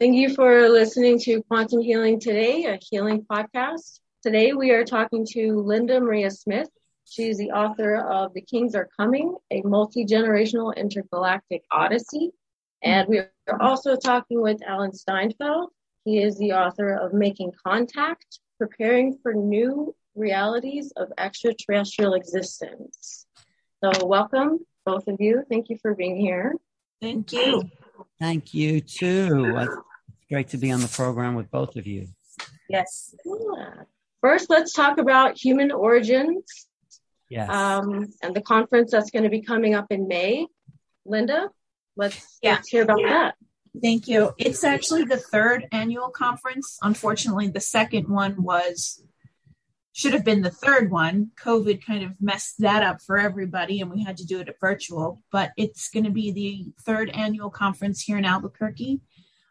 Thank you for listening to Quantum Healing Today, a healing podcast. Today we are talking to Linda Maria Smith. She is the author of The Kings Are Coming, a multi generational intergalactic odyssey. And we are also talking with Alan Steinfeld. He is the author of Making Contact, Preparing for New Realities of Extraterrestrial Existence. So, welcome, both of you. Thank you for being here. Thank you. Thank you too. It's great to be on the program with both of you. Yes. First, let's talk about human origins Yes. um, and the conference that's going to be coming up in May. Linda, let's, Yeah. let's hear about that. Thank you. It's actually the third annual conference. Unfortunately, the second one was should have been the third one. COVID kind of messed that up for everybody, and we had to do it at virtual. But it's going to be the third annual conference here in Albuquerque,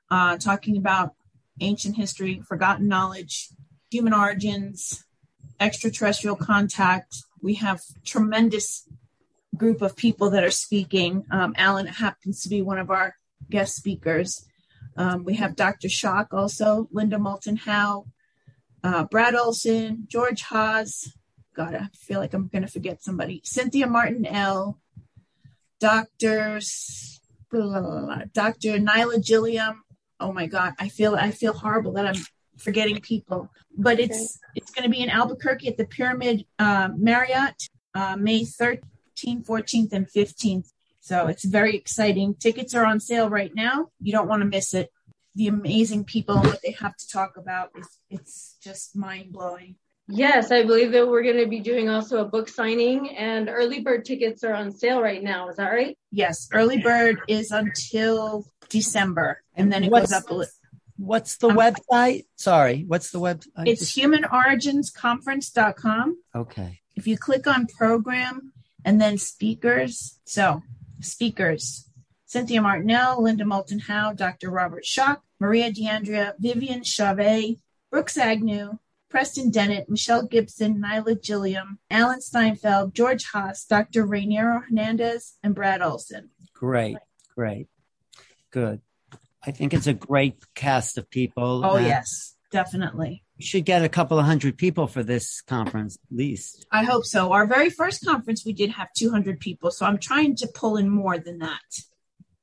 uh, talking about ancient history, forgotten knowledge, human origins, extraterrestrial contact. We have tremendous group of people that are speaking. Um, Alan happens to be one of our guest speakers. Um, we have Dr. Schoch also, Linda Moulton Howe, uh, Brad Olson, George Haas. God, I feel like I'm going to forget somebody. Cynthia Martin L. Dr. Blah, blah, blah, Dr. Nyla Gilliam. Oh my God, I feel I feel horrible that I'm forgetting people. But it's it's going to be in Albuquerque at the Pyramid uh, Marriott, uh, May 13th, 14th, and 15th. So it's very exciting. Tickets are on sale right now. You don't want to miss it. The amazing people and what they have to talk about is it's just mind blowing. Yes, I believe that we're going to be doing also a book signing, and early bird tickets are on sale right now. Is that right? Yes, early bird is until December, and then it What's- goes up. A What's the I'm- website? Sorry, what's the web? I it's just- humanoriginsconference.com. okay. If you click on program and then speakers, so speakers Cynthia Martinell, Linda Moulton Howe, Dr. Robert Schoch, Maria D'Andrea, Vivian Chavez, Brooks Agnew, Preston Dennett, Michelle Gibson, Nyla Gilliam, Alan Steinfeld, George Haas, Dr. Reinerio Hernandez, and Brad Olson. Great, great, good. I think it's a great cast of people. Oh, yes, definitely. We should get a couple of hundred people for this conference, at least. I hope so. Our very first conference, we did have 200 people, so I'm trying to pull in more than that.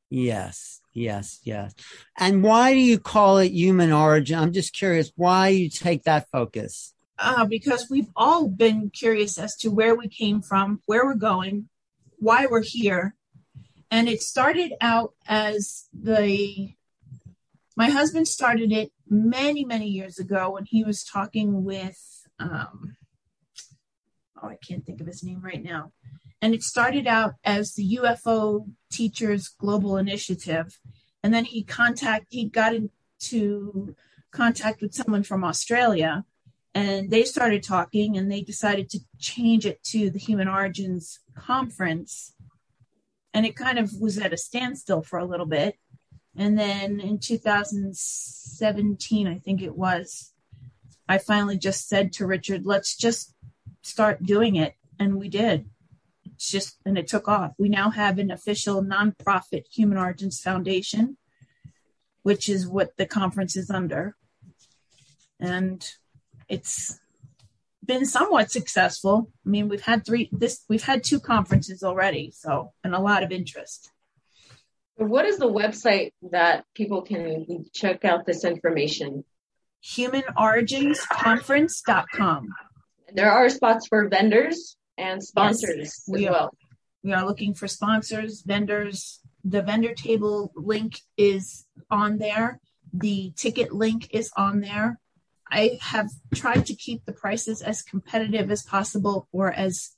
Yes, yes, yes. And why do you call it human origin? I'm just curious why you take that focus. uh, because we've all been curious as to where we came from, where we're going, why we're here. And it started out as the, my husband started it many, many years ago when he was talking with, um, oh, I can't think of his name right now. And it started out as the UFO Teachers Global Initiative. And then he contact, he got into contact with someone from Australia and they started talking and they decided to change it to the human origins conference and it kind of was at a standstill for a little bit. And then in 2017 i think it was i finally just said to richard let's just start doing it. And we did. It's just and it took off. We now have an official nonprofit human origins foundation which is what the conference is under. And it's been somewhat successful. I mean, we've had three this we've had two conferences already, so and a lot of interest. What is the website that people can check out this information? Humanoriginsconference.com. There are spots for vendors and sponsors as we are. well. We are looking for sponsors, vendors. The vendor table link is on there. The ticket link is on there. I have tried to keep the prices as competitive as possible or as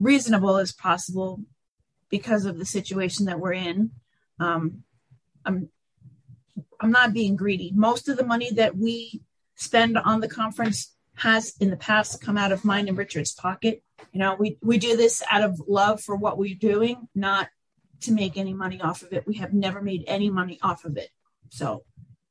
reasonable as possible because of the situation that we're in. Um, I'm I'm not being greedy. Most of the money that we spend on the conference has in the past come out of mine and Richard's pocket. You know, we we do this out of love for what we're doing, not to make any money off of it. We have never made any money off of it. So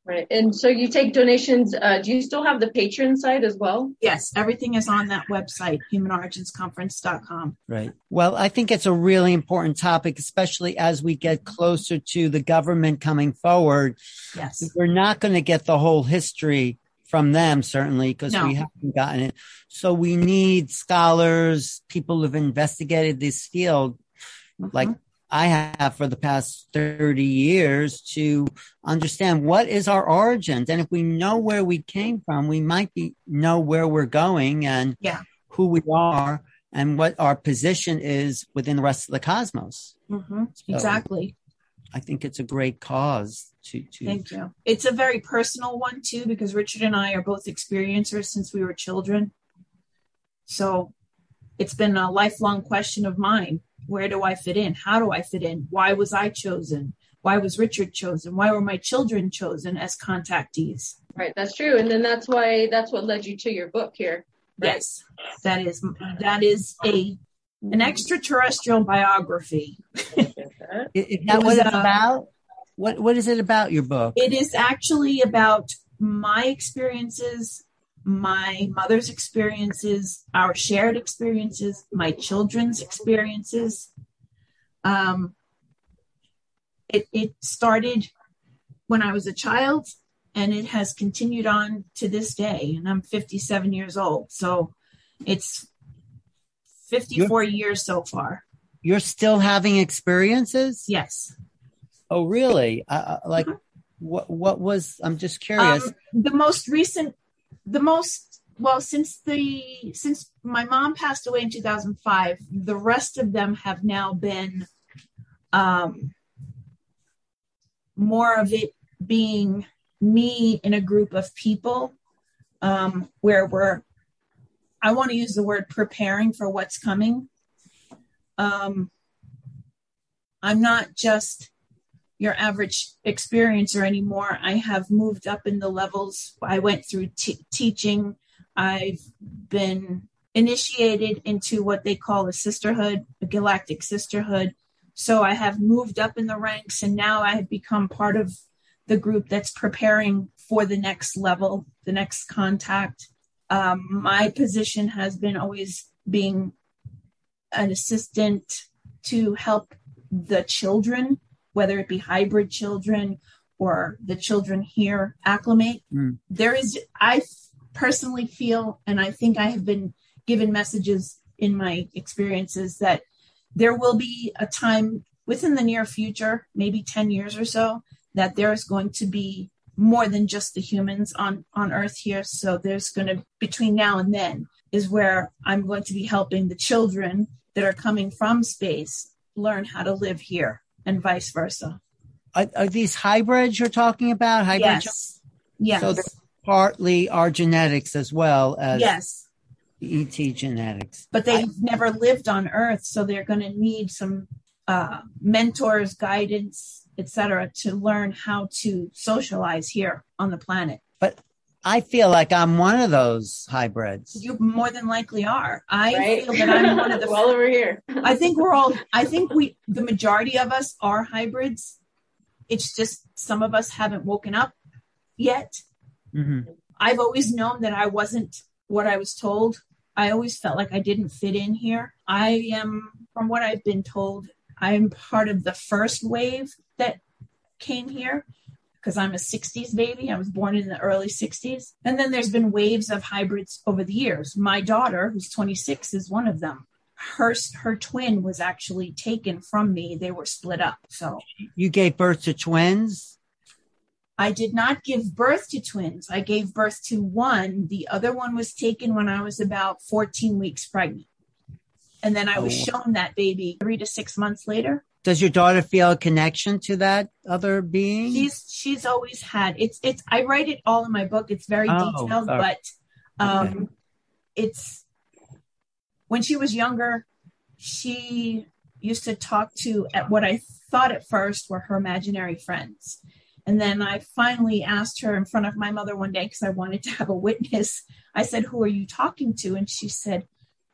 Right. And so you take donations. Uh, do you still have the Patreon site as well? Yes, everything is on that website, humanoriginsconference.com. Right. Well, I think it's a really important topic, especially as we get closer to the government coming forward. Yes. We're not going to get the whole history from them, certainly, because No. we haven't gotten it. So we need scholars, people who've investigated this field, like Mhm. I have for the past 30 years to understand what is our origins. And if we know where we came from, we might be know where we're going and Yeah. who we are and what our position is within the rest of the cosmos. Mhm. So- Exactly. I think it's a great cause to, to Thank you. It's a very personal one too, because Richard and I are both experiencers since we were children. So it's been a lifelong question of mine. Where do I fit in? How do I fit in? Why was I chosen? Why was Richard chosen? Why were my children chosen as contactees? Right. That's true. And then that's why that's what led you to your book here. Right. Yes, that is that is a an extraterrestrial biography. Is, is that It what was, it's uh, about? What What is it about your book? It is actually about my experiences, my mother's experiences, our shared experiences, my children's experiences. Um, it, it started when I was a child and it has continued on to this day. And I'm 57 years old. So it's 54 years so far. You're still having experiences? Yes. Oh, really? Uh, like, Mhm. what? What was? I'm just curious. Um, the most recent, the most well since the since my mom passed away in 2005, the rest of them have now been um, more of it being me in a group of people um, where we're I want to use the word preparing for what's coming. Um, I'm not just your average experiencer anymore. I have moved up in the levels. I went through t- teaching. I've been initiated into what they call a sisterhood, a galactic sisterhood. So I have moved up in the ranks and now I have become part of the group that's preparing for the next level, the next contact. Um, my position has been always being an assistant to help the children whether it be hybrid children or the children here acclimate. Mm. There is, I personally feel, and I think I have been given messages in my experiences that there will be a time within the near future, maybe 10 years or so, that there is going to be more than just the humans on, on Earth here. So there's going to, between now and then, is where I'm going to be helping the children that are coming from space learn how to live here and vice versa. Are, are these hybrids you're talking about? Hybrid Yes. Yes. So partly our genetics as well as yes. ET genetics. But they've never lived on Earth, so they're going to need some uh, mentors, guidance, etc., to learn how to socialize here on the planet. I feel like I'm one of those hybrids. You more than likely are. I Right. feel that I'm one of the. well over here. I think we're all. I think we. The majority of us are hybrids. It's just some of us haven't woken up yet. hmm I've always known that I wasn't what I was told. I always felt like I didn't fit in here. I am, from what I've been told, I'm part of the first wave that came here because I'm a 60s baby. I was born in the early 60s. And then there's been waves of hybrids over the years. My daughter, who's 26, is one of them. Her, her twin was actually taken from me. They were split up. So You gave birth to twins. I did not give birth to twins. I gave birth to one. The other one was taken when I was about 14 weeks pregnant. And then I was Oh, shown that baby three to six months later. Does your daughter feel a connection to that other being? She's she's always had it's it's I write it all in my book. It's very Oh, detailed, sorry. but um Okay. it's when she was younger, she used to talk to at what I thought at first were her imaginary friends. And then I finally asked her in front of my mother one day because I wanted to have a witness. I said, Who are you talking to? And she said,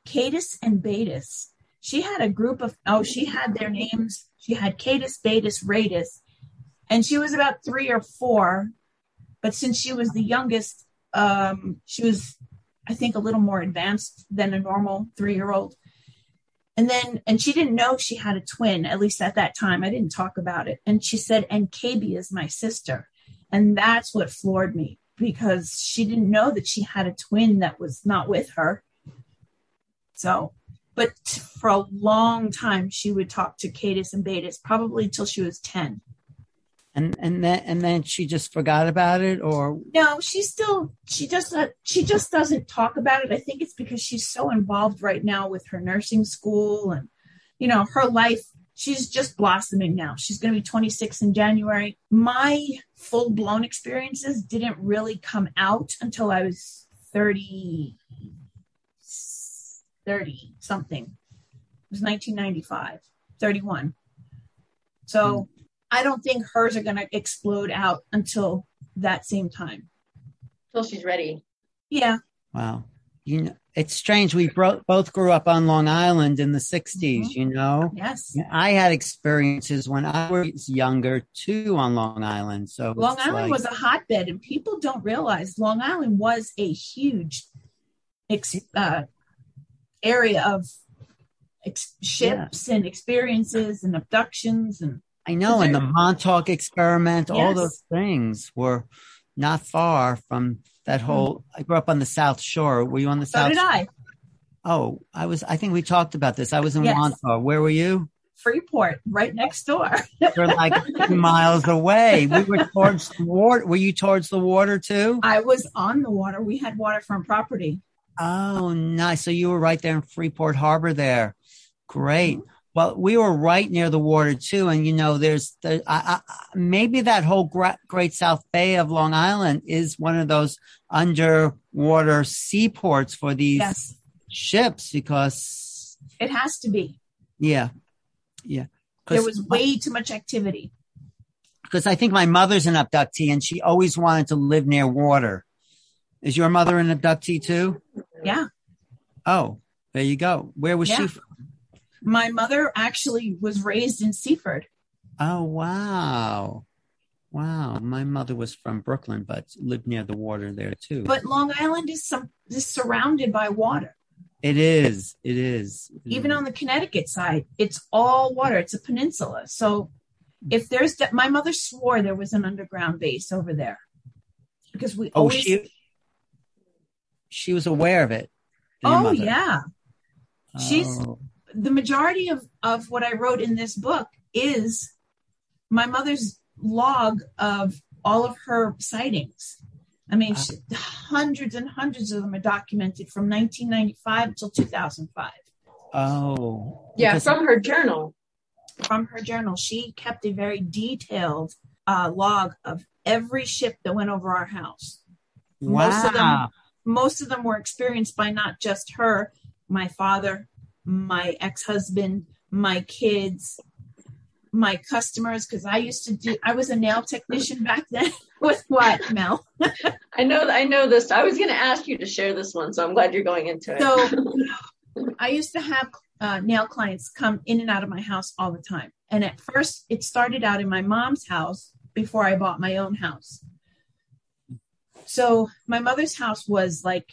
Cadus and Betis. She had a group of, oh, she had their names. She had Cadus, Betis, Radis. And she was about three or four. But since she was the youngest, um, she was, I think, a little more advanced than a normal three year old. And then, and she didn't know she had a twin, at least at that time. I didn't talk about it. And she said, and KB is my sister. And that's what floored me because she didn't know that she had a twin that was not with her. So, but for a long time, she would talk to Cadis and Betis, probably till she was 10 and and then and then she just forgot about it or? No she still she just uh, she just doesn't talk about it. I think it's because she's so involved right now with her nursing school and you know her life she's just blossoming now. She's going to be 26 in january. My full blown experiences didn't really come out until i was 30 30 something it was 1995 31 so mm I don't think hers are going to explode out until that same time. Until she's ready. Yeah. Wow. You know, it's strange. We bro- both grew up on Long Island in the 60s, mm-hmm. you know? Yes. I had experiences when I was younger too on Long Island. So Long Island like... was a hotbed, and people don't realize Long Island was a huge ex- uh, area of ex- ships yeah. and experiences and abductions and I know, and the Montauk experiment, yes. all those things were not far from that hmm. whole. I grew up on the South Shore. Were you on the so South? did I. Oh, I was. I think we talked about this. I was in yes. Montauk. Where were you? Freeport, right next door. You're like miles away. We were towards the water. Were you towards the water too? I was on the water. We had waterfront property. Oh, nice. So you were right there in Freeport Harbor there. Great. Mm-hmm. Well, we were right near the water too, and you know, there's the, I, I, maybe that whole Great South Bay of Long Island is one of those underwater seaports for these yes. ships because it has to be. Yeah, yeah. There was way too much activity. Because I think my mother's an abductee, and she always wanted to live near water. Is your mother an abductee too? Yeah. Oh, there you go. Where was yeah. she from? My mother actually was raised in Seaford. Oh, wow. Wow. My mother was from Brooklyn, but lived near the water there too. But Long Island is some is surrounded by water. It is. It is. Even on the Connecticut side, it's all water. It's a peninsula. So if there's de- my mother swore there was an underground base over there because we oh, always she, she was aware of it. Oh yeah. Oh. She's the majority of, of what I wrote in this book is my mother's log of all of her sightings. I mean, she, hundreds and hundreds of them are documented from 1995 until 2005. Oh, yeah, from her journal. From her journal, she kept a very detailed uh, log of every ship that went over our house. Wow. Most of them, most of them were experienced by not just her, my father, my ex-husband, my kids, my customers, because I used to do I was a nail technician back then. With what, Mel? I know I know this. I was gonna ask you to share this one, so I'm glad you're going into it. So I used to have uh, nail clients come in and out of my house all the time. And at first it started out in my mom's house before I bought my own house. So my mother's house was like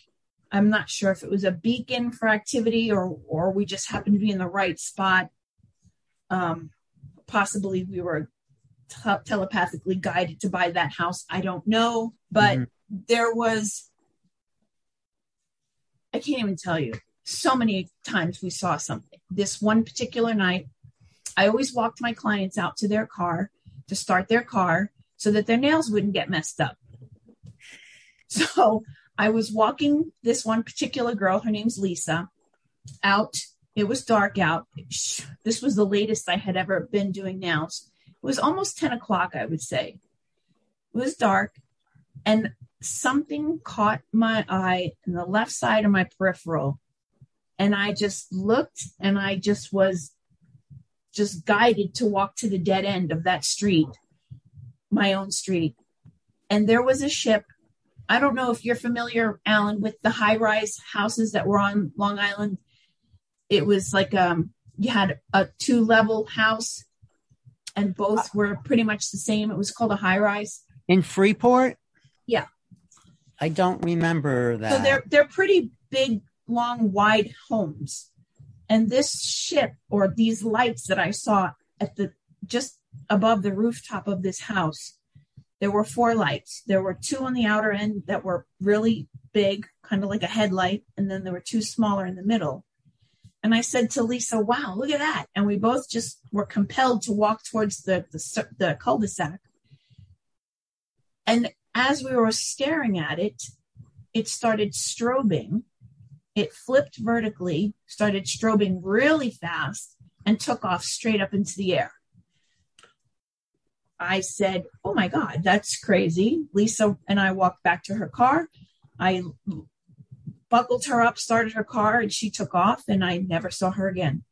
I'm not sure if it was a beacon for activity or or we just happened to be in the right spot. Um, possibly we were t- telepathically guided to buy that house. I don't know, but mm-hmm. there was I can't even tell you. So many times we saw something. This one particular night, I always walked my clients out to their car to start their car so that their nails wouldn't get messed up. So I was walking this one particular girl, her name's Lisa, out. It was dark out. This was the latest I had ever been doing nails. It was almost 10 o'clock, I would say. It was dark, and something caught my eye in the left side of my peripheral. And I just looked and I just was just guided to walk to the dead end of that street, my own street. And there was a ship I don't know if you're familiar, Alan, with the high rise houses that were on Long Island. It was like um, you had a two level house and both were pretty much the same. It was called a high rise. In Freeport? Yeah. I don't remember that. So they're they're pretty big, long, wide homes. And this ship or these lights that I saw at the just above the rooftop of this house, there were four lights. There were two on the outer end that were really big, kind of like a headlight, and then there were two smaller in the middle. And I said to Lisa, "Wow, look at that!" And we both just were compelled to walk towards the the, the cul-de-sac. And as we were staring at it, it started strobing. It flipped vertically, started strobing really fast, and took off straight up into the air. I said, Oh my God, that's crazy. Lisa and I walked back to her car. I buckled her up, started her car, and she took off, and I never saw her again.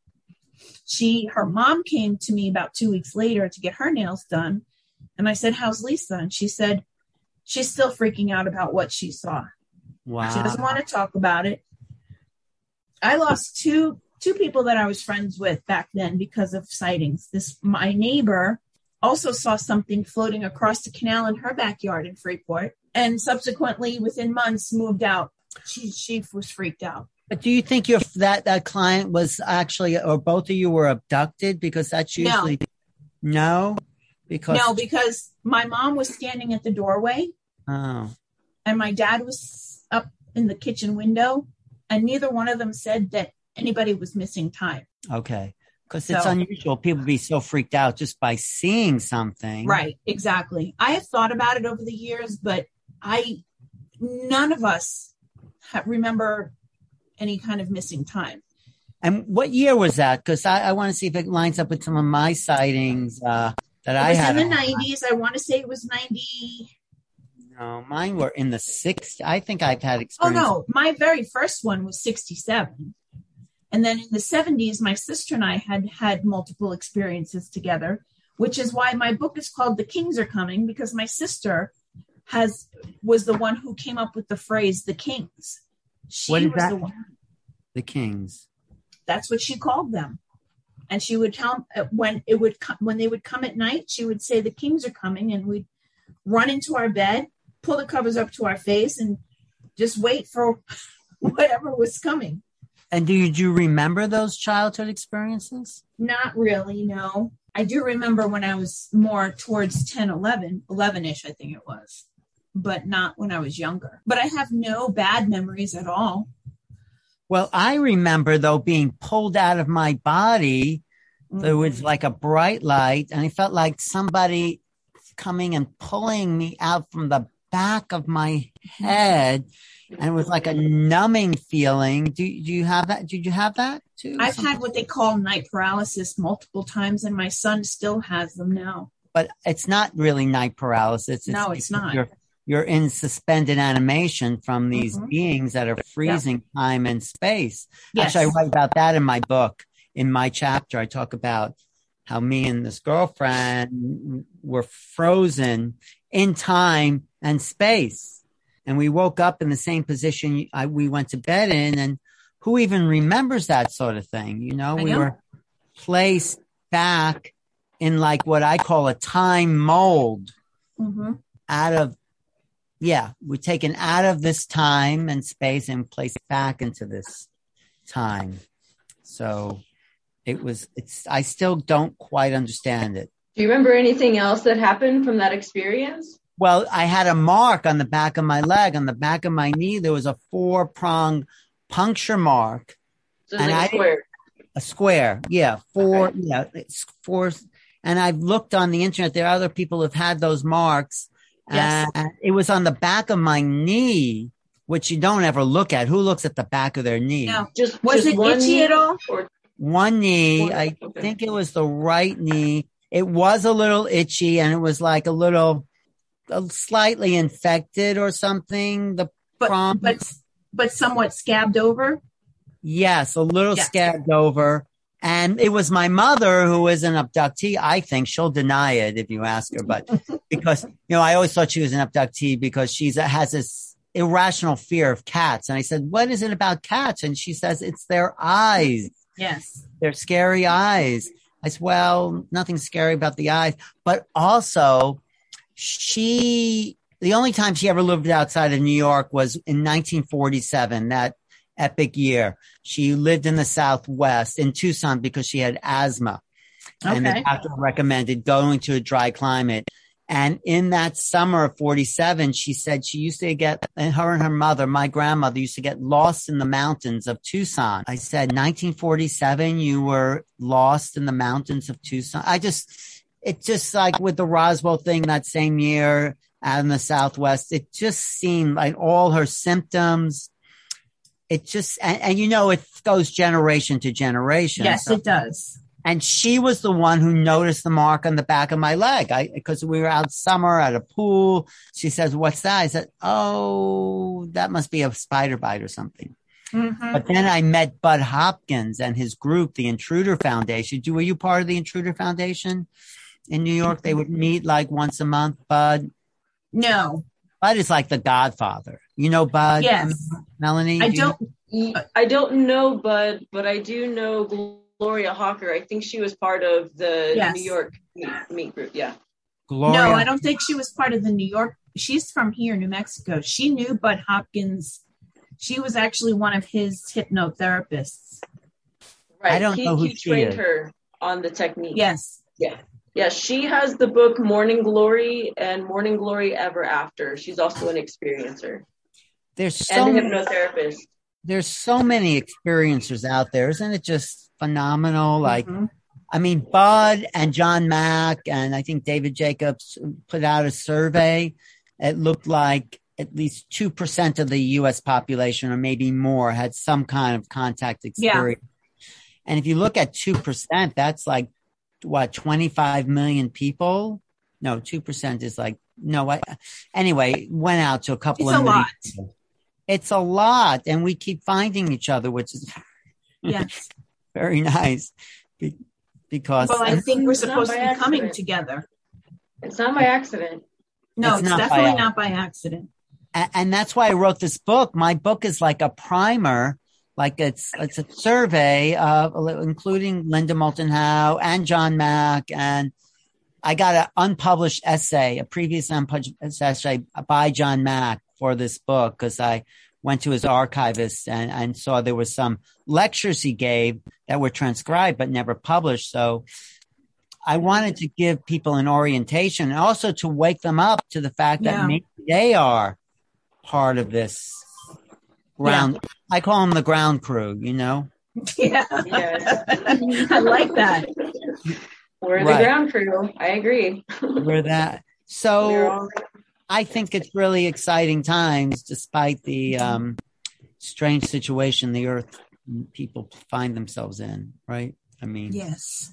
She, her mom came to me about two weeks later to get her nails done. And I said, How's Lisa? And she said, She's still freaking out about what she saw. wow. She doesn't want to talk about it. I lost two two people that I was friends with back then because of sightings. This my neighbor also saw something floating across the canal in her backyard in Freeport, and subsequently, within months, moved out. She she was freaked out. But do you think your that that client was actually, or both of you were abducted? Because that's No. usually no, because No, because my mom was standing at the doorway, oh, and my dad was up in the kitchen window, and neither one of them said that anybody was missing time. okay, because it's So- unusual. People be so freaked out just by seeing something, Right, exactly. I have thought about it over the years, but I, none of us ha- remember any kind of missing time. And what year was that? Because I, I want to see if it lines up with some of my sightings uh, that It I was had. in the 90s. I want to say it was 90. No, mine were in the 60s. I think I've had experience Oh, no. My very first one was 67. And then in the 70s, my sister and I had had multiple experiences together, which is why my book is called The Kings Are Coming, because my sister has was the one who came up with the phrase the kings. She What is was that? the one The Kings. that's what she called them and she would tell uh, when it would come when they would come at night she would say the kings are coming and we'd run into our bed pull the covers up to our face and just wait for whatever was coming And do you, do you remember those childhood experiences? not really no i do remember when i was more towards 10 11 11ish i think it was but not when i was younger but i have no bad memories at all Well, I remember though being pulled out of my body. Mm-hmm. There was like a bright light, and I felt like somebody coming and pulling me out from the back of my head, and it was like a numbing feeling. Do, do you have that? Did you have that too? i've had what they call night paralysis multiple times and my son still has them now but it's not really night paralysis. No, it's not. You're, you're in suspended animation from these Mhm. beings that are freezing time and space. yes Actually, I write about that in my book. In my chapter, I talk about how me and this girlfriend were frozen in time and space. And we woke up in the same position I, we went to bed in. And who even remembers that sort of thing? You know, I we know. were placed back in like what I call a time mold hmm out of yeah we're taken out of this time and space and placed back into this time so it was it's i still don't quite understand it Do you remember anything else that happened from that experience? well i had a mark on the back of my leg on the back of my knee there was a four prong puncture mark So And like I- a square. a square yeah four Okay. yeah it's four and i've looked on the internet there are other people who've had those marks Yes. and it was on the back of my knee which you don't ever look at who looks at the back of their knee No. Just Was just it one itchy at all? Or one knee One- i okay. think it was the right knee it was a little itchy and it was like a little uh, slightly infected or something the But Prom- but but somewhat scabbed over. Yes, a little Yes. scabbed over. And it was my mother who is an abductee. I think she'll deny it if you ask her, but because, you know, I always thought she was an abductee because she's has this irrational fear of cats. And I said, what is it about cats? And she says, it's their eyes, Yes. their scary eyes. I said, well, nothing scary about the eyes, but also she the only time she ever lived outside of New York was in 1947, that epic year. She lived in the Southwest in Tucson because she had asthma. Okay. And the doctor recommended going to a dry climate. And in that summer of 47, she said she used to get, and her and her mother, my grandmother used to get lost in the mountains of Tucson. I said, 1947, you were lost in the mountains of Tucson. I just, it just like with the Roswell thing that same year out in the Southwest, it just seemed like all her symptoms, it just, and, and you know, it goes generation to generation. Yes, so, it does. And she was the one who noticed the mark on the back of my leg. I, cause we were out summer at a pool. She says, what's that? I said, Oh, that must be a spider bite or something. Mm-hmm. But then I met Bud Hopkins and his group, the Intruder Foundation. Do, were you part of the Intruder Foundation in New York? They would meet like once a month, Bud. No. Bud is like the godfather. You know Bud? Yes. Melanie? I do not I don't know Bud, but I do know Gloria Hawker. I think she was part of the yes. New York meet, meet, group. Yeah. Gloria. No, I don't think she was part of the New York. She's from here, New Mexico. She knew Bud Hopkins. She was actually one of his hypnotherapists. Right. I don't he, know who he she trained is. her on the technique. Yes. Yeah. Yeah, she has the book Morning Glory and Morning Glory Ever After. She's also an experiencer. There's so and a hypnotherapist. There's so many experiencers out there, isn't it just phenomenal? Like, mm-hmm. I mean, Bud and John Mack and I think David Jacobs put out a survey. It looked like at least 2% of the US population or maybe more had some kind of contact experience. Yeah. And if you look at 2%, that's like what 25 million people no 2% is like no I, anyway went out to a couple it's of a lot people. it's a lot and we keep finding each other which is yes very nice. Because well i think we're supposed to be accident. coming together. It's not by accident. No it's, it's not definitely by, not by accident. And, and that's why i wrote this book. My book is like a primer like it's it's a survey uh, including Linda Moulton Howe and John Mack and I got an unpublished essay, a previous unpublished essay by John Mack for this book because I went to his archivist and, and saw there was some lectures he gave that were transcribed but never published. So I wanted to give people an orientation and also to wake them up to the fact yeah. that maybe they are part of this ground. Yeah. I call them the ground crew. You know. Yeah. Yes. I like that. We're right. the ground crew. I agree. We're that. So I think it's really exciting times, despite the um, strange situation the Earth people find themselves in. Right. I mean. Yes.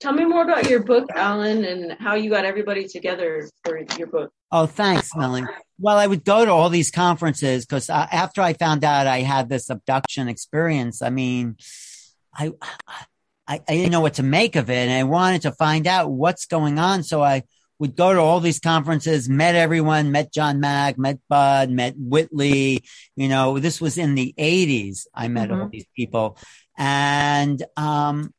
Tell me more about your book, Alan, and how you got everybody together for your book. Oh, thanks, Melanie. Well, I would go to all these conferences because uh, after I found out I had this abduction experience, I mean, I, I, I didn't know what to make of it, and I wanted to find out what's going on. So I would go to all these conferences, met everyone, met John Mack, met Bud, met Whitley. You know, this was in the '80s. I met mm-hmm. all these people, and um,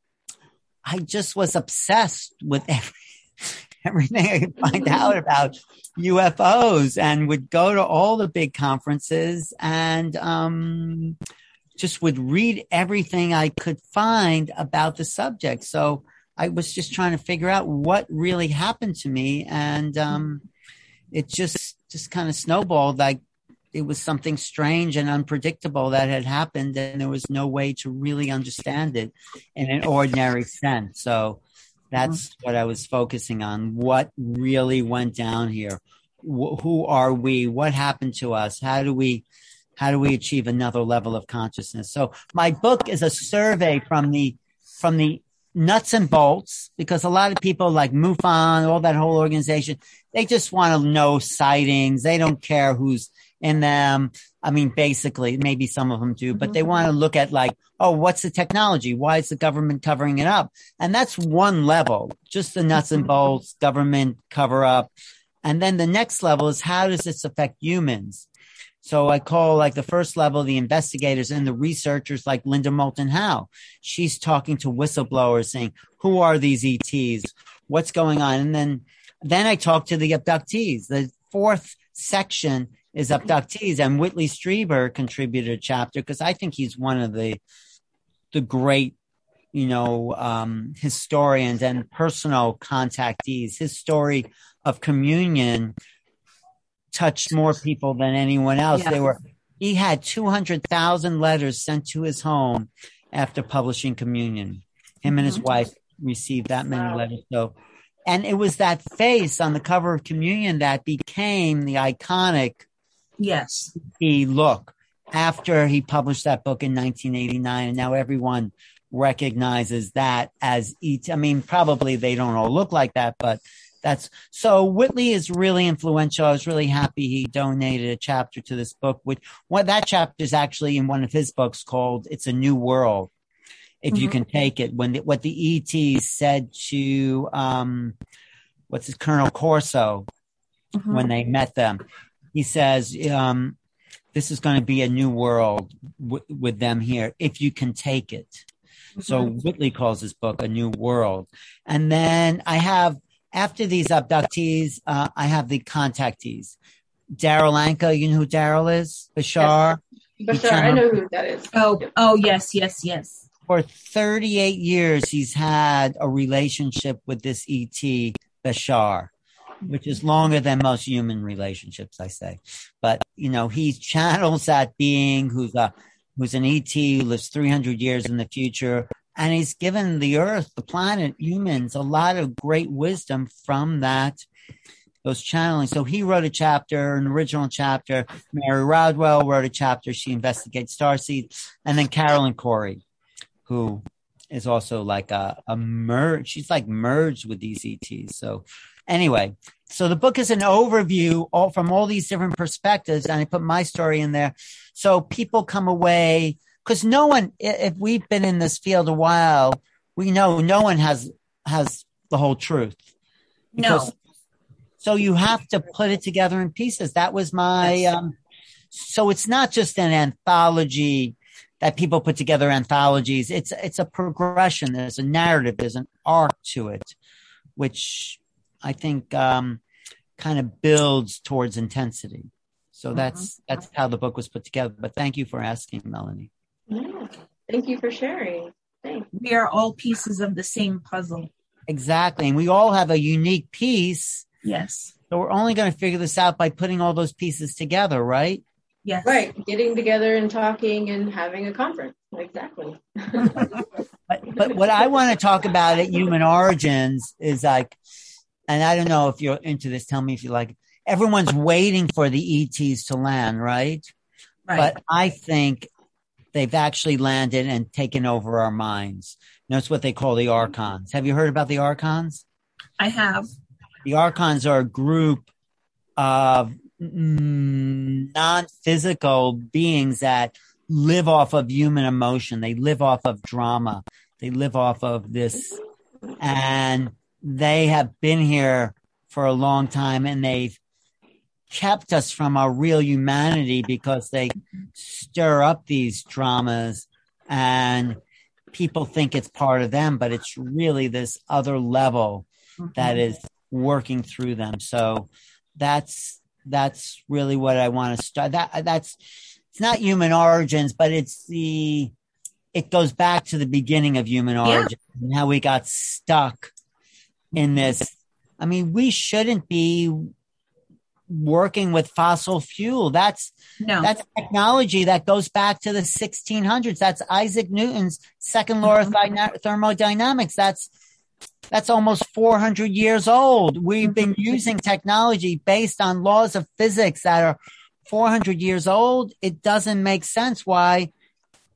I just was obsessed with every, everything I could find out about UFOs and would go to all the big conferences and um, just would read everything I could find about the subject. So I was just trying to figure out what really happened to me. And um, it just, just kind of snowballed. Like it was something strange and unpredictable that had happened, and there was no way to really understand it in an ordinary sense. So that's mm-hmm. what I was focusing on. What really went down here? Wh- who are we? What happened to us? How do we? How do we achieve another level of consciousness? So my book is a survey from the from the nuts and bolts because a lot of people like MUFON, all that whole organization, they just want to know sightings. They don't care who's in them. I mean, basically, maybe some of them do, but they want to look at like, oh, what's the technology? Why is the government covering it up? And that's one level, just the nuts and bolts, government cover up. And then the next level is how does this affect humans? So I call like the first level the investigators and the researchers like Linda Moulton Howe. She's talking to whistleblowers saying, who are these ETs? What's going on? And then, then I talk to the abductees. The fourth section is abductees, and Whitley Strieber contributed a chapter because I think he's one of the the great, you know, um, historians and personal contactees. His story of communion touched more people than anyone else. Yes. They were he had 200,000 letters sent to his home after publishing communion. Him and his Mhm. wife received that many Wow. letters. So, and it was that face on the cover of communion that became the iconic Yes. he look after he published that book in 1989 and now everyone recognizes that as each i mean probably they don't all look like that but that's so whitley is really influential i was really happy he donated a chapter to this book which what that chapter is actually in one of his books called it's a new world if you Mhm. can take it when the, what the et said to um what's his colonel corso Mhm. when they met them. He says, um, this is going to be a new world w- with them here if you can take it. So Whitley calls this book a new world. And then I have, after these abductees, uh, I have the contactees. Daryl Anka, you know who Daryl is? Bashar. Bashar, I know who that is. Oh, oh, yes, yes, yes. For 38 years, he's had a relationship with this ET, Bashar. which is longer than most human relationships, I say. But you know, he channels that being who's a who's an ET who lives 300 years in the future, and he's given the Earth, the planet, humans a lot of great wisdom from that. Those channeling. So he wrote a chapter, an original chapter. Mary Rodwell wrote a chapter. She investigates starseed, and then Caroline Cory, who is also like a, a merge. She's like merged with these ETs. So anyway, so the book is an overview all from all these different perspectives, and I put my story in there. So people come away because no one, if we've been in this field a while, we know no one has has the whole truth. No. So you have to put it together in pieces. That was my. Um, so it's not just an anthology that people put together anthologies. It's it's a progression. There's a narrative. There's an arc to it, which I think um, kind of builds towards intensity. So that's that's how the book was put together. But thank you for asking, Melanie. Yeah. Thank you for sharing. Thanks. We are all pieces of the same puzzle. Exactly, and we all have a unique piece. Yes. So we're only going to figure this out by putting all those pieces together, right? Yes. Right. Getting together and talking and having a conference. Exactly. But, but what I want to talk about at Human Origins is like, and I don't know if you're into this. Tell me if you like. it. Everyone's waiting for the ETs to land, right? Right. But I think they've actually landed and taken over our minds. That's what they call the archons. Have you heard about the archons? I have. The archons are a group of mm, non-physical beings that live off of human emotion. They live off of drama. They live off of this, and they have been here for a long time, and they've kept us from our real humanity because they stir up these dramas and people think it's part of them, but it's really this other level that mm-hmm. is working through them. So that's that's really what I want to start. That that's it's not human origins, but it's the it goes back to the beginning of human Yeah. origins and how we got stuck in this. I mean, we shouldn't be working with fossil fuel. That's No. that's technology that goes back to the 1600s. That's Isaac Newton's second mm-hmm. law of thermodynamics. That's that's almost 400 years old. We've been mm-hmm. using technology based on laws of physics that are 400 years old. It doesn't make sense why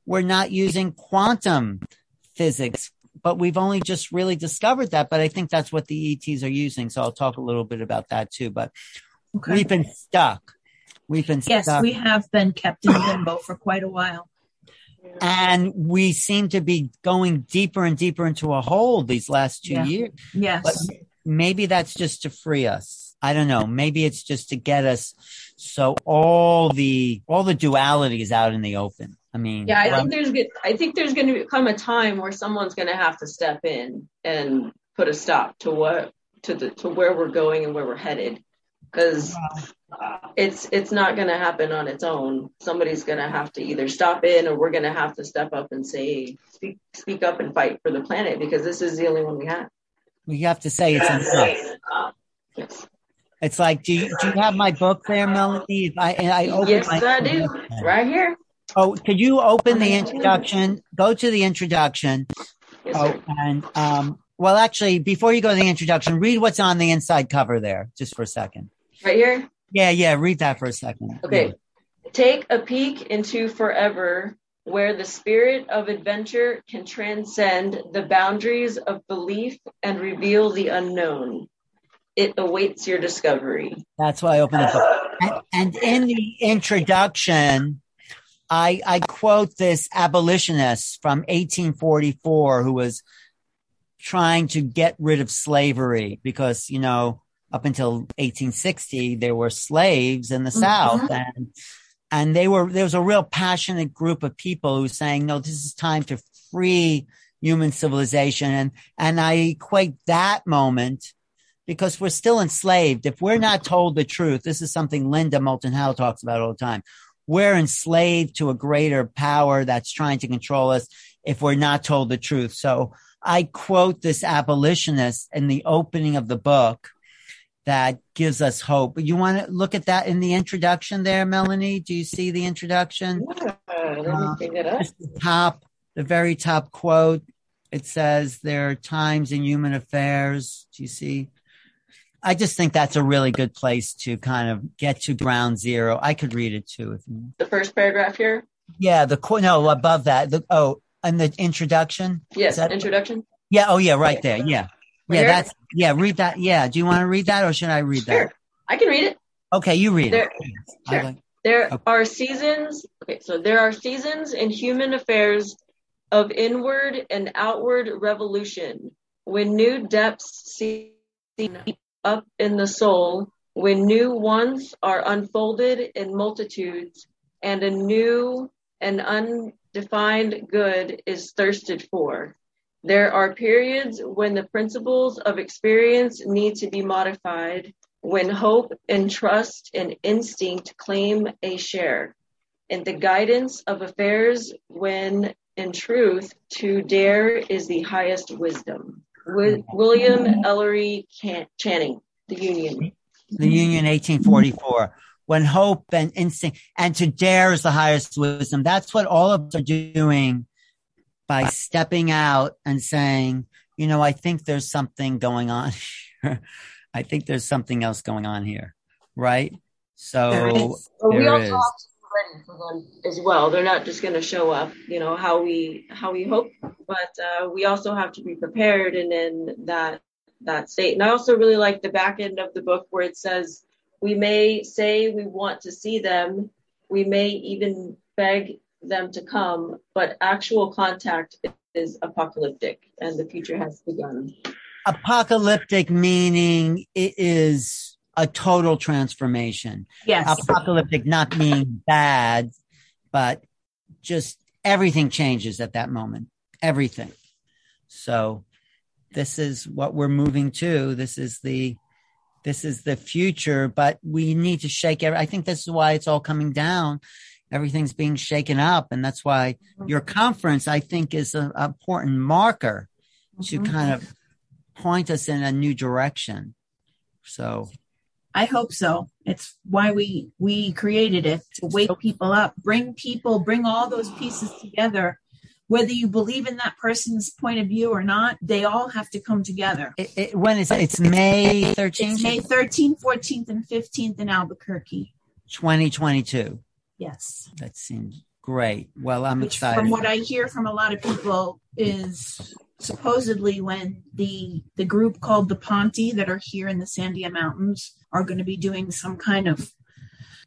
we're not using quantum physics. But we've only just really discovered that. But I think that's what the ETs are using. So I'll talk a little bit about that too. But okay. we've been stuck. We've been yes, stuck. we have been kept in limbo for quite a while. and we seem to be going deeper and deeper into a hole these last two Yeah. years. Yes. But maybe that's just to free us. I don't know. Maybe it's just to get us so all the all the duality is out in the open. I mean, Yeah, I um, think there's good. I think there's going to come a time where someone's going to have to step in and put a stop to what to the to where we're going and where we're headed. Because it's it's not going to happen on its own. Somebody's going to have to either stop in, or we're going to have to step up and say, speak speak up and fight for the planet because this is the only one we have. We have to say it's enough. Yes, It's like, do you, do you have my book there, Melanie? I, I open yes, I do. Right here. Oh, could you open the introduction? Go to the introduction. Yes, Oh, sir. and um, well, actually, before you go to the introduction, read what's on the inside cover there, just for a second. Right here. Yeah, yeah, read that for a second. Okay. Take a peek into forever, where the spirit of adventure can transcend the boundaries of belief and reveal the unknown. It awaits your discovery. That's why I opened the book. And, and in the introduction, I, I quote this abolitionist from 1844 who was trying to get rid of slavery because, you know, up until 1860, there were slaves in the mm-hmm. South and, and they were, there was a real passionate group of people who were saying, no, this is time to free human civilization. And, and I equate that moment because we're still enslaved. If we're not told the truth, this is something Linda Moulton Howe talks about all the time. We're enslaved to a greater power that's trying to control us if we're not told the truth. So I quote this abolitionist in the opening of the book that gives us hope. You want to look at that in the introduction there, Melanie? Do you see the introduction? Yeah, let me uh, bring it up. The top, the very top quote. It says there are times in human affairs. Do you see? I just think that's a really good place to kind of get to ground zero. I could read it too if you. The first paragraph here. Yeah, the qu- no above that. The, oh, and the introduction. Yes, that- introduction. Yeah. Oh, yeah. Right there. Yeah. Yeah. That's yeah. Read that. Yeah. Do you want to read that or should I read Sure. that? I can read it. Okay, you read There- it. sure. Like- There Okay. are seasons. Okay, so there are seasons in human affairs of inward and outward revolution when new depths see up in the soul, when new ones are unfolded in multitudes, and a new and undefined good is thirsted for. There are periods when the principles of experience need to be modified, when hope and trust and instinct claim a share, and the guidance of affairs when in truth to dare is the highest wisdom. Wi- William Ellery Channing, The Union. the Union 1844. When hope and instinct and to dare is the highest wisdom. That's what all of us are doing by stepping out and saying, you know, I think there's something going on here. I think there's something else going on here. Right. There So is. But we There also is. be ready for them as well. They're not just going to show up, you know, how we how we hope, but uh, we also have to be prepared and in that that state. And I also really like the back end of the book where it says we may say we want to see them, we may even beg them to come, but actual contact is apocalyptic and the future has begun. apocalyptic meaning it is a total transformation. Yes. apocalyptic not meaning bad, but just everything changes at that moment. Everything. So this is what we're moving to. This is the this is the future, but we need to shake every I think this is why it's all coming down. Everything's being shaken up. And that's why your conference, I think, is an important marker to Mhm. kind of point us in a new direction. So I hope so. It's why we we created it to wake people up, bring people, bring all those pieces together. Whether you believe in that person's point of view or not, they all have to come together. it, it, when is it? It's May 13th, It's May 13th, 14th, and 15th in Albuquerque. 2022. Yes. That seems great. Well, I'm Which, excited. from what I hear from a lot of people, is supposedly when the the group called the Ponte that are here in the Sandia Mountains are going to be doing some kind of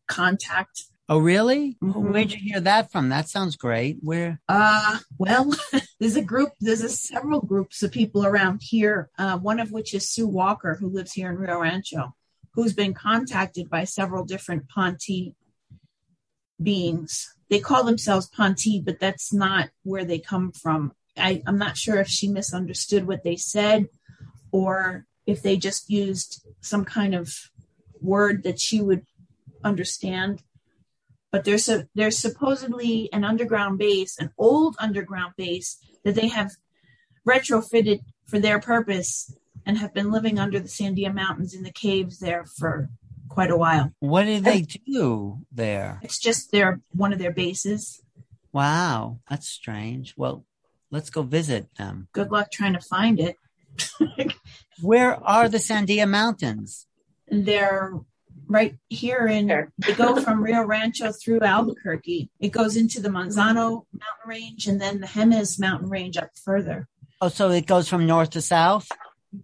contact. oh, really? Mhm. Where'd you hear that from? That sounds great. Where? Uh, well, there's a group, there's a several groups of people around here, uh, one of which is Sue Walker, who lives here in Rio Rancho, who's been contacted by several different Ponte beings. They call themselves Ponti, but that's not where they come from. I, I'm not sure if she misunderstood what they said or if they just used some kind of word that she would understand. But there's a there's supposedly an underground base, an old underground base that they have retrofitted for their purpose and have been living under the Sandia Mountains in the caves there for quite a while. What do they do there? It's just their one of their bases. Wow, that's strange. Well, let's go visit them. Good luck trying to find it. Where are the Sandia Mountains? They're right here in they go from Rio Rancho through Albuquerque. It goes into the Manzano mountain range and then the Jemez mountain range up further. Oh, so it goes from north to south?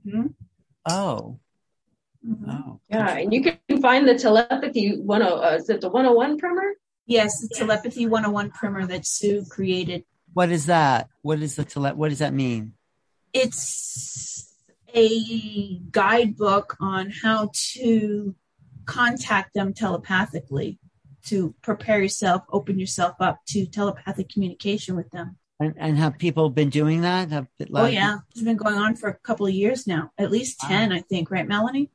Mhm. Oh. Oh. Yeah, and you can find the telepathy one oh uh, is it the 101 primer? Yes, the telepathy 101 primer that Sue created. What is that? What is the tele- what does that mean? It's a guidebook on how to contact them telepathically to prepare yourself, open yourself up to telepathic communication with them. And, and have people been doing that? Have, Oh yeah, it's been going on for a couple of years now, at least Wow. 10, I think, right Melanie?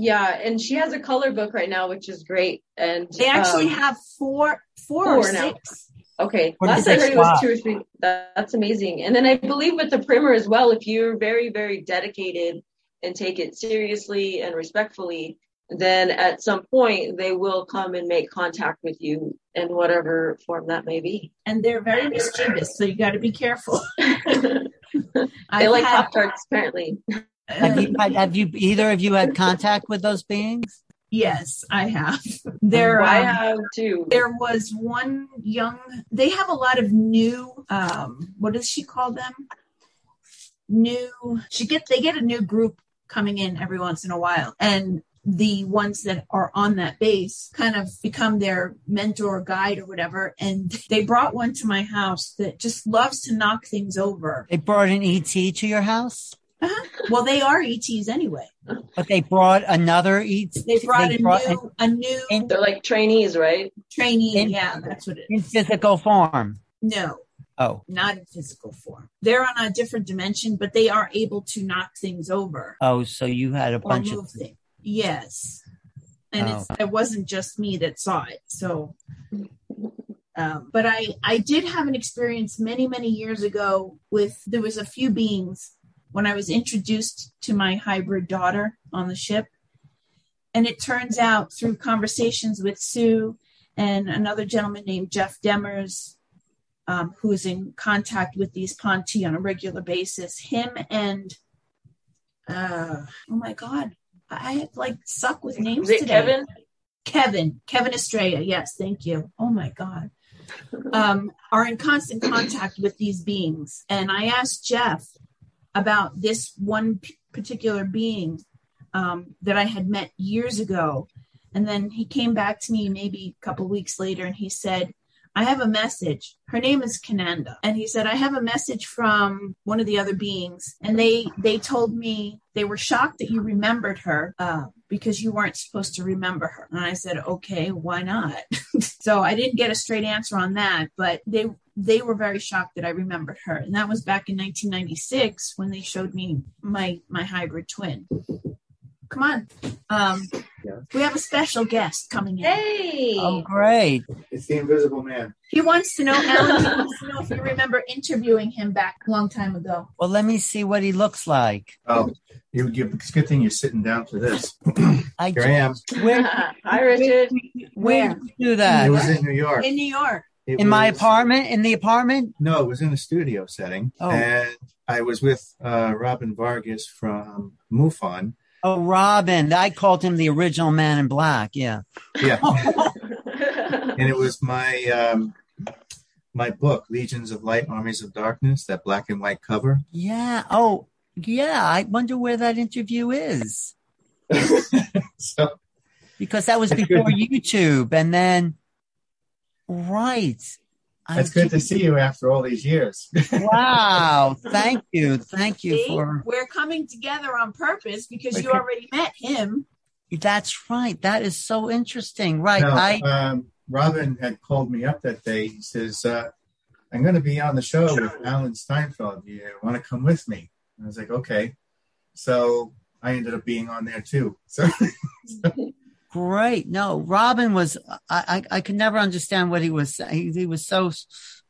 Yeah, and she has a color book right now, which is great. And They actually um, have four, four, or four now. six. Okay, Or last I heard it was two or three. That, that's amazing. And then I believe with the primer as well, if you're very, very dedicated and take it seriously and respectfully, then at some point they will come and make contact with you in whatever form that may be. And they're very mischievous, so you got to be careful. they I've like had- Pop Tarts, apparently. Have you had, have you either of you had contact with those beings? Yes, I have. There, I um, have too. there was one young. They have a lot of new. Um, what does she call them? New. She get they get a new group coming in every once in a while, and the ones that are on that base kind of become their mentor, guide, or whatever. And they brought one to my house that just loves to knock things over. They brought an ET to your house, Well, they are ETs anyway. but they brought another ET. They brought a brought new a new in- They're like trainees, right? trainee. in- yeah, that's what it in physical form. No, Oh, not in physical form. They're on a different dimension, but they are able to knock things over oh, so you had a bunch of. things. Yes, and Oh. it's, it wasn't just me that saw it. So, um, but I I did have an experience many many years ago with there was a few beings when I was introduced to my hybrid daughter on the ship, and it turns out through conversations with Sue and another gentleman named Jeff Demers, um, who is in contact with these Ponti on a regular basis. Him and uh, oh my god, I like suck with names today. Kevin? Kevin, Kevin Estrella. Yes, thank you. Oh my God. Um, are in constant contact with these beings. And I asked Jeff about this one p- particular being um, that I had met years ago. And then he came back to me maybe a couple weeks later and he said, I have a message. Her name is Kananda. And he said, I have a message from one of the other beings. And they, they told me they were shocked that you remembered her, uh, because you weren't supposed to remember her. And I said, okay, why not? so I didn't get a straight answer on that, but they, they were very shocked that I remembered her. And that was back in 1996 when they showed me my, my hybrid twin. Come on. Um, we have a special guest coming in. Hey! Oh, great. It's the Invisible Man. He wants to know, Alan, he wants to know if you remember interviewing him back a long time ago. Well, let me see what he looks like. Oh, you, you, it's a good thing you're sitting down for this. I Here I am. Where, Hi, Richard. where did you do that? It was in New York. In New York. It In my apartment? In the apartment? No, it was in a studio setting. Oh. And I was with uh, Robin Vargas from MUFON. Oh, Robin. I called him the original man in black. Yeah. Yeah. and it was my um, my book, Legions of Light, Armies of Darkness, that black and white cover. Yeah. Oh, yeah. I wonder where that interview is so because that was before good. YouTube. And then, right. It's good to see you after all these years. Wow. Thank you. Thank you See, for we're coming together on purpose because you already met him. that's right. That is so interesting. Right. No, I um, Robin had called me up that day. He says, uh, I'm going to be on the show with Alan Steinfeld. Do you want to come with me? And I was like, okay. So I ended up being on there too. So Great. No, Robin was, I, I, I could never understand what he was saying. He, he was so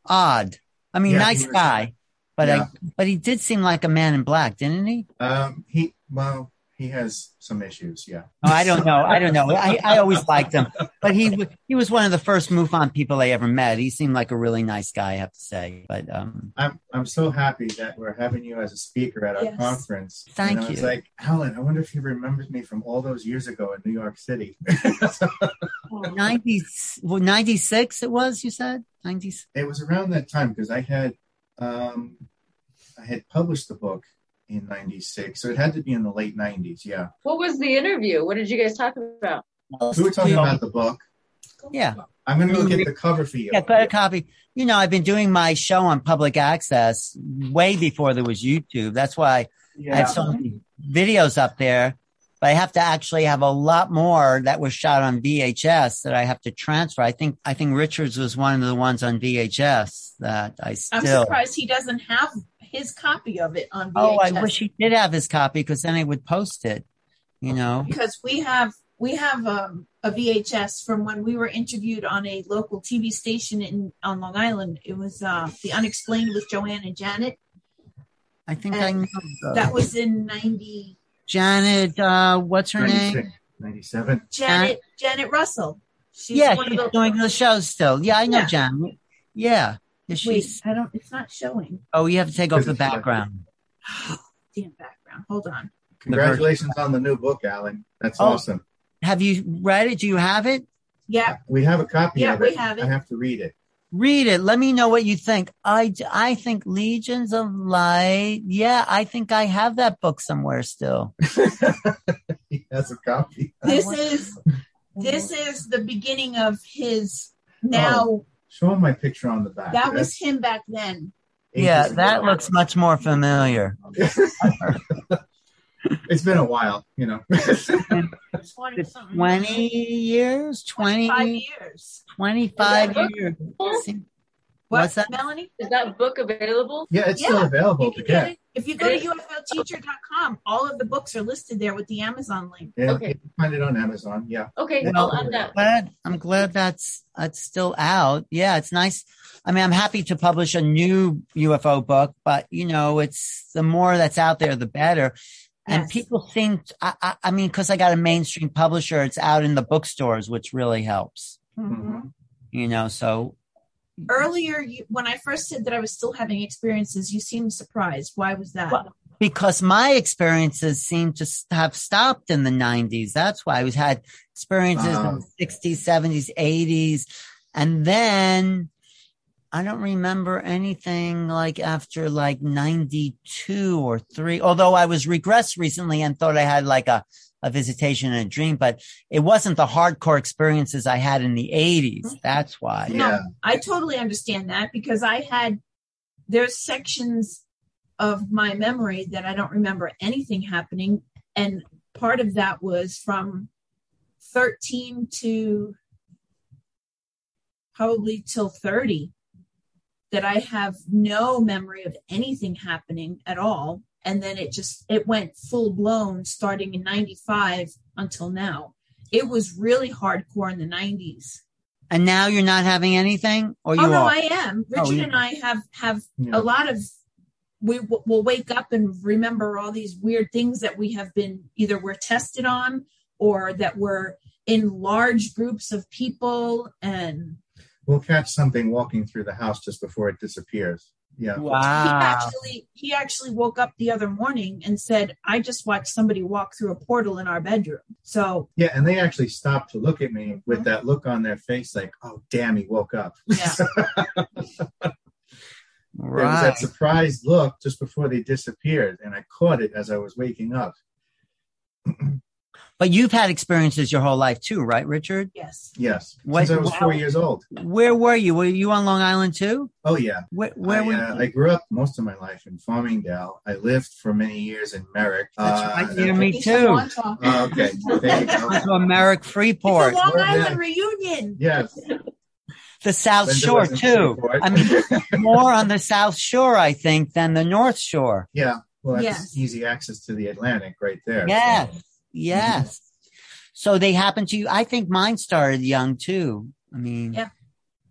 odd. I mean, Yeah, nice was- guy, but Yeah. I, but he did seem like a man in black, didn't he? Um, he well, he has some issues. Yeah. Oh, I don't know. I don't know. I, I always liked him, but he he was one of the first MUFON people I ever met. He seemed like a really nice guy, I have to say. But um, I'm I'm so happy that we're having you as a speaker at our Yes. conference. Thank know, It's you. like Alan. I wonder if he remembers me from all those years ago in New York City. ninety well, ninety six it was. You said ninety. it was around that time because I had um, I had published the book in '96, so it had to be in the late '90s. Yeah, What was the interview? What did you guys talk about? Uh, we were talking about the book. Yeah, I'm gonna go get the cover for you. yeah. Got a copy. You know, I've been doing my show on public access way before there was YouTube. That's why I have so many videos up there. But I have to actually have a lot more that was shot on VHS that I have to transfer. I think I think Richards was one of the ones on VHS that I still. I'm surprised he doesn't have his copy of it on VHS. Oh, I wish he did have his copy because then I would post it. You know. because we have we have um, a VHS from when we were interviewed on a local TV station in on Long Island. It was uh, the Unexplained with Joanne and Janet. I think I know the- That was in ninety. Janet. Uh, what's her name? 97. Janet Janet Russell. She's yeah, one she's of the, doing the show still. Yeah, I know Yeah. Janet. Yeah. Yeah Wait, she's, I don't. It's not showing. oh, you have to take off the background. Damn background. Hold on. Congratulations on the new book, Alan. That's Oh. awesome. Have you read it? Do you have it? Yeah, We have a copy Yeah, of we have it. I have to read it. Read it. Let me know what you think. I, I think Legions of Light. Yeah, I think I have that book somewhere still. he has a copy. this is this is the beginning of his. Oh. Now Show him my picture on the back. that was That's him back then. Yeah, that ago. looks much more familiar. It's been a while, you know. 20 20 years? 25 20, years. 25 Is years. What, What's that? Melanie? Is that book available? yeah, it's still available You to can get get. it. If you go to ufoteacher.com, all of the books are listed there with the Amazon link. Yeah, Okay. you can find it on Amazon. Yeah. Okay, Well, I'll add that. glad I'm glad that's that's still out. Yeah, it's nice. I mean, I'm happy to publish a new UFO book, but you know, it's the more that's out there, the better. And people seem, I, I, I mean, because I got a mainstream publisher, it's out in the bookstores, which really helps. Mhm. You know, so Earlier, you, when I first said that I was still having experiences, you seemed surprised. Why was that? Well, because my experiences seem to have stopped in the 90s. That's why I was had experiences Wow. in the 60s, 70s, 80s. And then I don't remember anything like after like 92 or three, although I was regressed recently and thought I had like a, a visitation and a dream, but it wasn't the hardcore experiences I had in the 80s. Mm-hmm. That's why. No. Yeah. I totally understand that because I had, there's sections of my memory that I don't remember anything happening. And part of that was from 13 to probably till 30 that I have no memory of anything happening at all. And then it just, it went full blown starting in 95 until now. It was really hardcore in the 90s. And now you're not having anything or you Oh no, are? I am. Oh, Richard yeah. and I have have Yeah. a lot of. We w- will wake up and remember all these weird things that we have been either we're tested on or that we're in large groups of people and We'll catch something walking through the house just before it disappears. Yeah. Wow. he actually he actually woke up the other morning and said i just watched somebody walk through a portal in our bedroom so Yeah, and they actually stopped to look at me with uh-huh. that look on their face, like, "Oh, damn, he woke up." yeah Right. There was that surprised look just before they disappeared, and I caught it as I was waking up. But you've had experiences your whole life too, right, Richard? yes Yes, What- since I was four wow. years old. Where were you? Were you on Long Island too? Oh yeah, Where, where I, were uh, you? I grew up most of my life in Farmingdale. I lived for many years in Merrick. That's Uh, right near me too. from Oh, okay, there you go. Went to Merrick it's Freeport, a long Where island then? reunion Yes, the South Linda Shore too. Freeport. I mean, more on the South Shore, I think, than the North Shore. yeah. Well, that's Yes. easy access to the Atlantic right there. so- Yes, yes. So they happen to you. I think mine started young too. I mean, Yeah.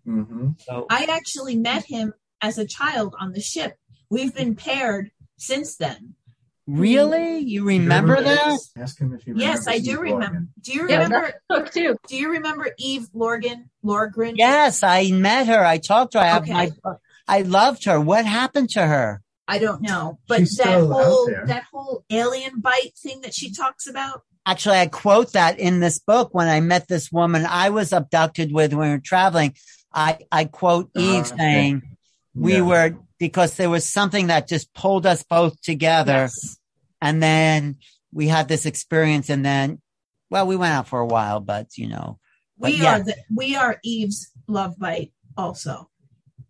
hmm so I actually met him as a child on the ship. We've been paired since then. really, you remember that? Ask him if he Yes, I do Eve remember. Lorgen. Do you Yeah, remember? Book too. Do you remember Eve Lorgen? Lorgen? Yes, I met her. I talked to her. I have Okay. my, I loved her. What happened to her? I don't know, but She's that whole that whole alien bite thing that she talks about. Actually, I quote that in this book when I met this woman I was abducted with when we were traveling. I, I quote Ah, Eve okay. saying, we Yeah. were, because there was something that just pulled us both together. Yes. And then we had this experience and then, well, we went out for a while, but you know, But We yeah. are the we are Eve's love bite also.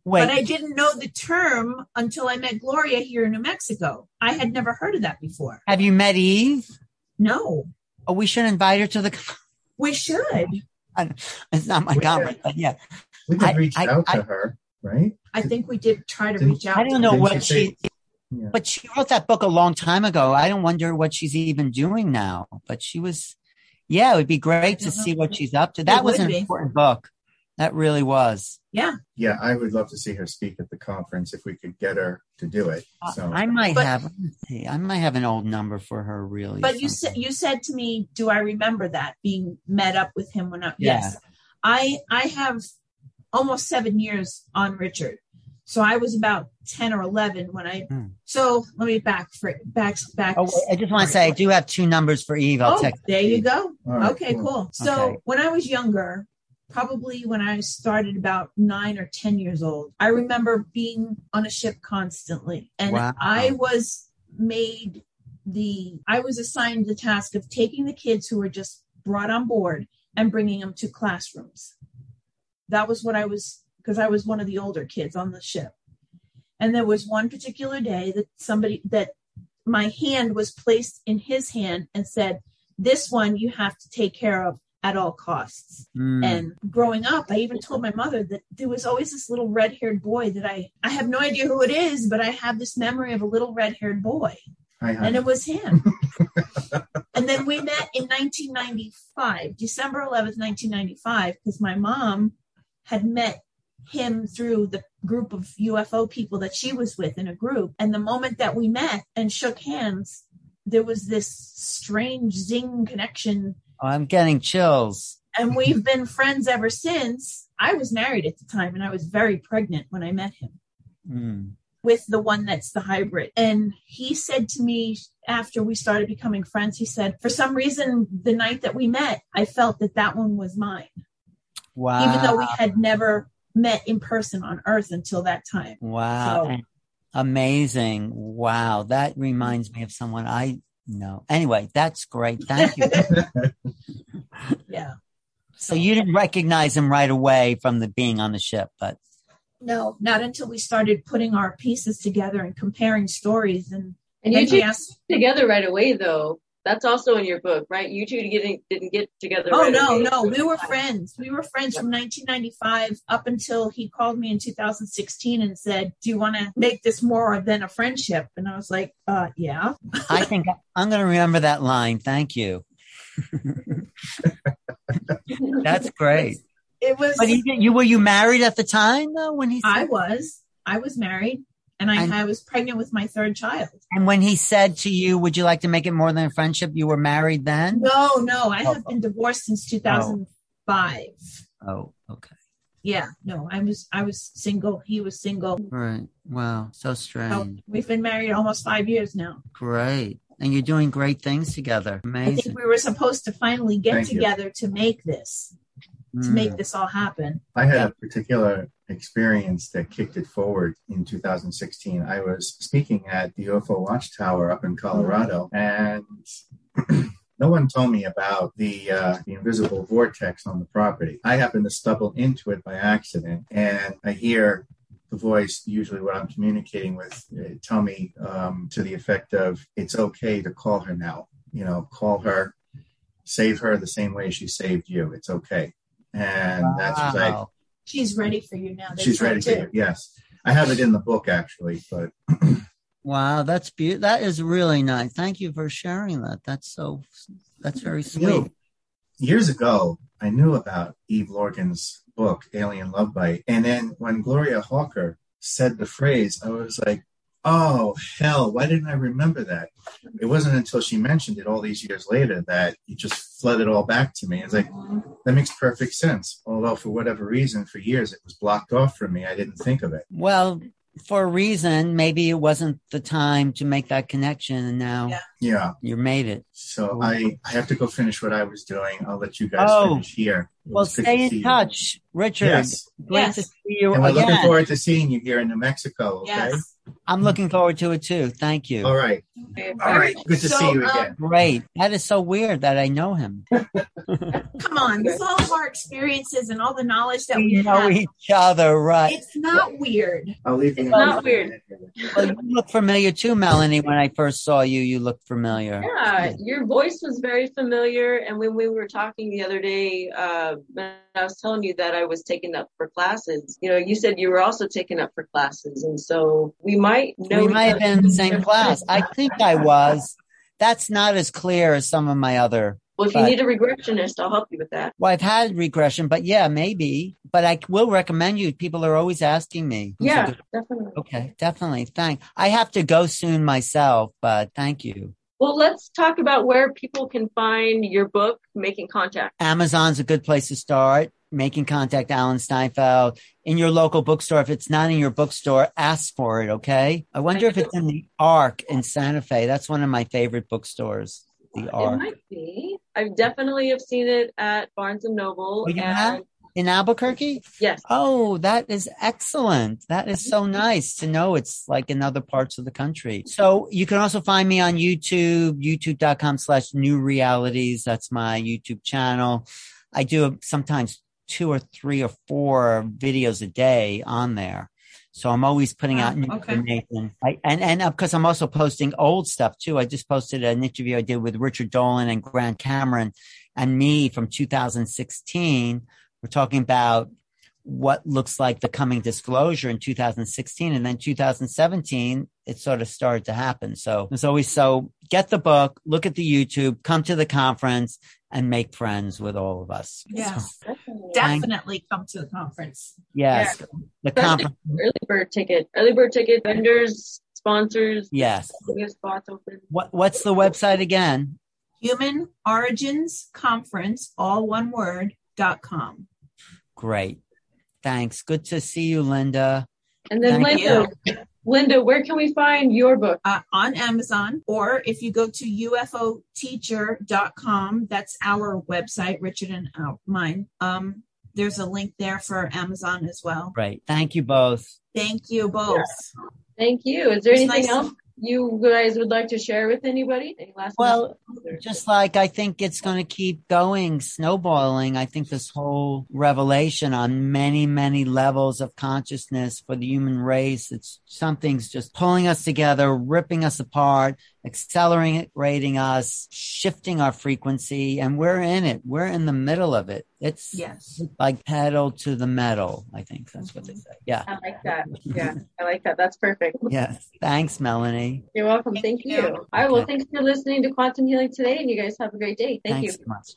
Wait, But I didn't know the term until I met Gloria here in New Mexico. I had never heard of that before. have you met Eve? No. Oh, we should invite her to the, We should. Uh, it's not my We but yeah. We could reach I- out I- to her, right? I think we did try to Didn't- reach out. I don't know what she say- she, Yeah. but she wrote that book a long time ago. I don't wonder what she's even doing now, but she was, yeah, it would be great to see what she's up to. That was an be. important book. That really was. Yeah. Yeah, I would love to see her speak at the conference if we could get her to do it. So I might But- have, see, I might have an old number for her really. But you said you said to me, "Do I remember that being met up with him when I?" Yeah. Yes, I I have almost seven years on Richard, so I was about ten or eleven when I. Hmm. So let me back for back back. Oh, wait, I just want to say I do have two numbers for Eve. I'll Oh, text. there you go. All right, okay, cool. cool. So Okay. when I was younger, probably when I started about nine or 10 years old, I remember being on a ship constantly. And Wow. I was made the, I was assigned the task of taking the kids who were just brought on board and bringing them to classrooms. That was what I was, because I was one of the older kids on the ship. And there was one particular day that somebody, that my hand was placed in his hand and said, this one you have to take care of at all costs. Mm. And growing up, I even told my mother that there was always this little red haired boy that I, I have no idea who it is, but I have this memory of a little red haired boy. Hi, hi. And it was him. and then we met in 1995, December 11th, 1995, because my mom had met him through the group of UFO people that she was with in a group. And the moment that we met and shook hands, there was this strange zing connection. Oh, I'm getting chills. And we've been friends ever since. I was married at the time and I was very pregnant when I met him Mm. with the one that's the hybrid. And he said to me after we started becoming friends, he said, for some reason, the night that we met, I felt that that one was mine, Wow. even though we had never met in person on Earth until that time. Wow. So- Amazing. Wow. That reminds me of someone I know. Anyway, that's great. Thank you. Yeah. so you didn't recognize him right away from the being on the ship, but No, not until we started putting our pieces together and comparing stories. And And you he two asked, together right away, though. That's also in your book, right? You two didn't didn't get together. Oh right no, away. no, we were friends. We were friends from 1995 up until he called me in 2016 and said, "Do you want to make this more than a friendship?" And I was like, "Uh, yeah." I think I'm going to remember that line. Thank you. That's great. It was. But he, you were you married at the time though when he I was. I was married, and I, And- I was pregnant with my third child. and when he said to you, "Would you like to make it more than a friendship?" You were married then. No, no, I have oh. been divorced since 2005. Oh, okay. Yeah, no, I was. I was single. He was single. Right. Wow. So So strange. we've been married almost five years now. Great. And you're doing great things together. I think we were supposed to finally get Thank you. together to make this, to Mm. make this all happen. I had a particular experience that kicked it forward in 2016. I was speaking at the UFO Watchtower up in Colorado, and no one told me about the uh, the invisible vortex on the property. I happened to stumble into it by accident, and I hear the voice, usually what I'm communicating with, uh, tell me um, to the effect of, "It's okay to call her now. You know, call her." Save her the same way she saved you. It's okay. And that's what I Wow. She's ready for you now. They She's ready for you. Yes, I have it in the book actually, but Wow, that's beautiful. That is really nice. Thank you for sharing that. That's so. That's very sweet. you. years ago, I knew about Eve Lorgen's book, Alien Love Bite. And then when Gloria Hawker said the phrase, I was like, oh, hell, why didn't I remember that? It wasn't until she mentioned it all these years later that it just flooded all back to me. It's like, that makes perfect sense. Although, for whatever reason, for years it was blocked off from me. I didn't think of it. Well, for a reason, maybe it wasn't the time to make that connection, and now Yeah. Yeah. you made it. So I, I have to go finish what I was doing. I'll let you guys Oh. finish here. It Well, was stay to in see you. touch, Richard. Yes. Great Yes. to see you And we're again. looking forward to seeing you here in New Mexico. Okay. Yes. I'm looking forward to it too. Thank you. All right. All right. Good to So, see you um, again. Great. That is so weird that I know him. Come on, this is all of our experiences and all the knowledge that we We know have. each other, right? It's not weird. I'll leave you. It's not weird. Well, you look familiar too, Melanie. When I first saw you, you looked familiar. Yeah, your voice was very familiar. And when we were talking the other day, uh, I was telling you that I was taking up for classes, you know, you said you were also taking up for classes. And so we might know. we might have been in the same class. I think I was. That's not as clear as some of my other. Well, if you need a regressionist, I'll help you with that. Well, I've had regression, but yeah, maybe. But I will recommend you. People are always asking me. Yeah, definitely. Okay, definitely. Thank. I have to go soon myself, but thank you. Well, let's talk about where people can find your book, Making Contact. Amazon's a good place to start. Making contact, Alan Steinfeld, in your local bookstore. If it's not in your bookstore, ask for it. Okay. I wonder if it's in the Ark in Santa Fe. That's one of my favorite bookstores. The Ark. It might be. I definitely have seen it at Barnes and Noble. Oh, and have? In Albuquerque. yes, Oh, that is excellent. That is so mm-hmm. nice to know it's like in other parts of the country. So you can also find me on YouTube, youtube.com slash new realities. That's my YouTube channel. I do sometimes two or three or four videos a day on there. So I'm always putting out Oh, new okay. information. I, and, and of course I'm also posting old stuff too. I just posted an interview I did with Richard Dolan and Grant Cameron and me from 2016. We're talking about what looks like the coming disclosure in 2016 and then 2017 it sort of started to happen so it's always so get the book look at the youtube come to the conference and make friends with all of us Yes. So, definitely. Definitely come to the conference. yes the conference Early bird ticket, early bird ticket, vendors, sponsors, yes we spots open. what what's the website again Human Origins Conference, all one word, dot com. great thanks good to see you linda And then Thank Linda, Linda, where can we find your book? Uh, on Amazon, or if you go to ufoteacher.com, that's our website, Richard and uh, mine. Um, there's a link there for Amazon as well. great thank you both Thank you both. Thank you. Is there It's anything nice else you guys would like to share with anybody? Any last Well, just like I think it's going to keep going, snowballing. I think this whole revelation on many, many levels of consciousness for the human race, it's something's just pulling us together, ripping us apart, accelerating us, shifting our frequency, and we're in it. We're in the middle of it. It's Yes. like pedal to the metal. I think that's what they mm-hmm. say. Yeah. I like that. Yeah, I like that. That's perfect. Yes. Thanks, Melanie. You're welcome. Thank Thank, you. you. All right. Well, Okay. thanks for listening to Quantum Healing today, and you guys have a great day. Thank Thanks you. so much.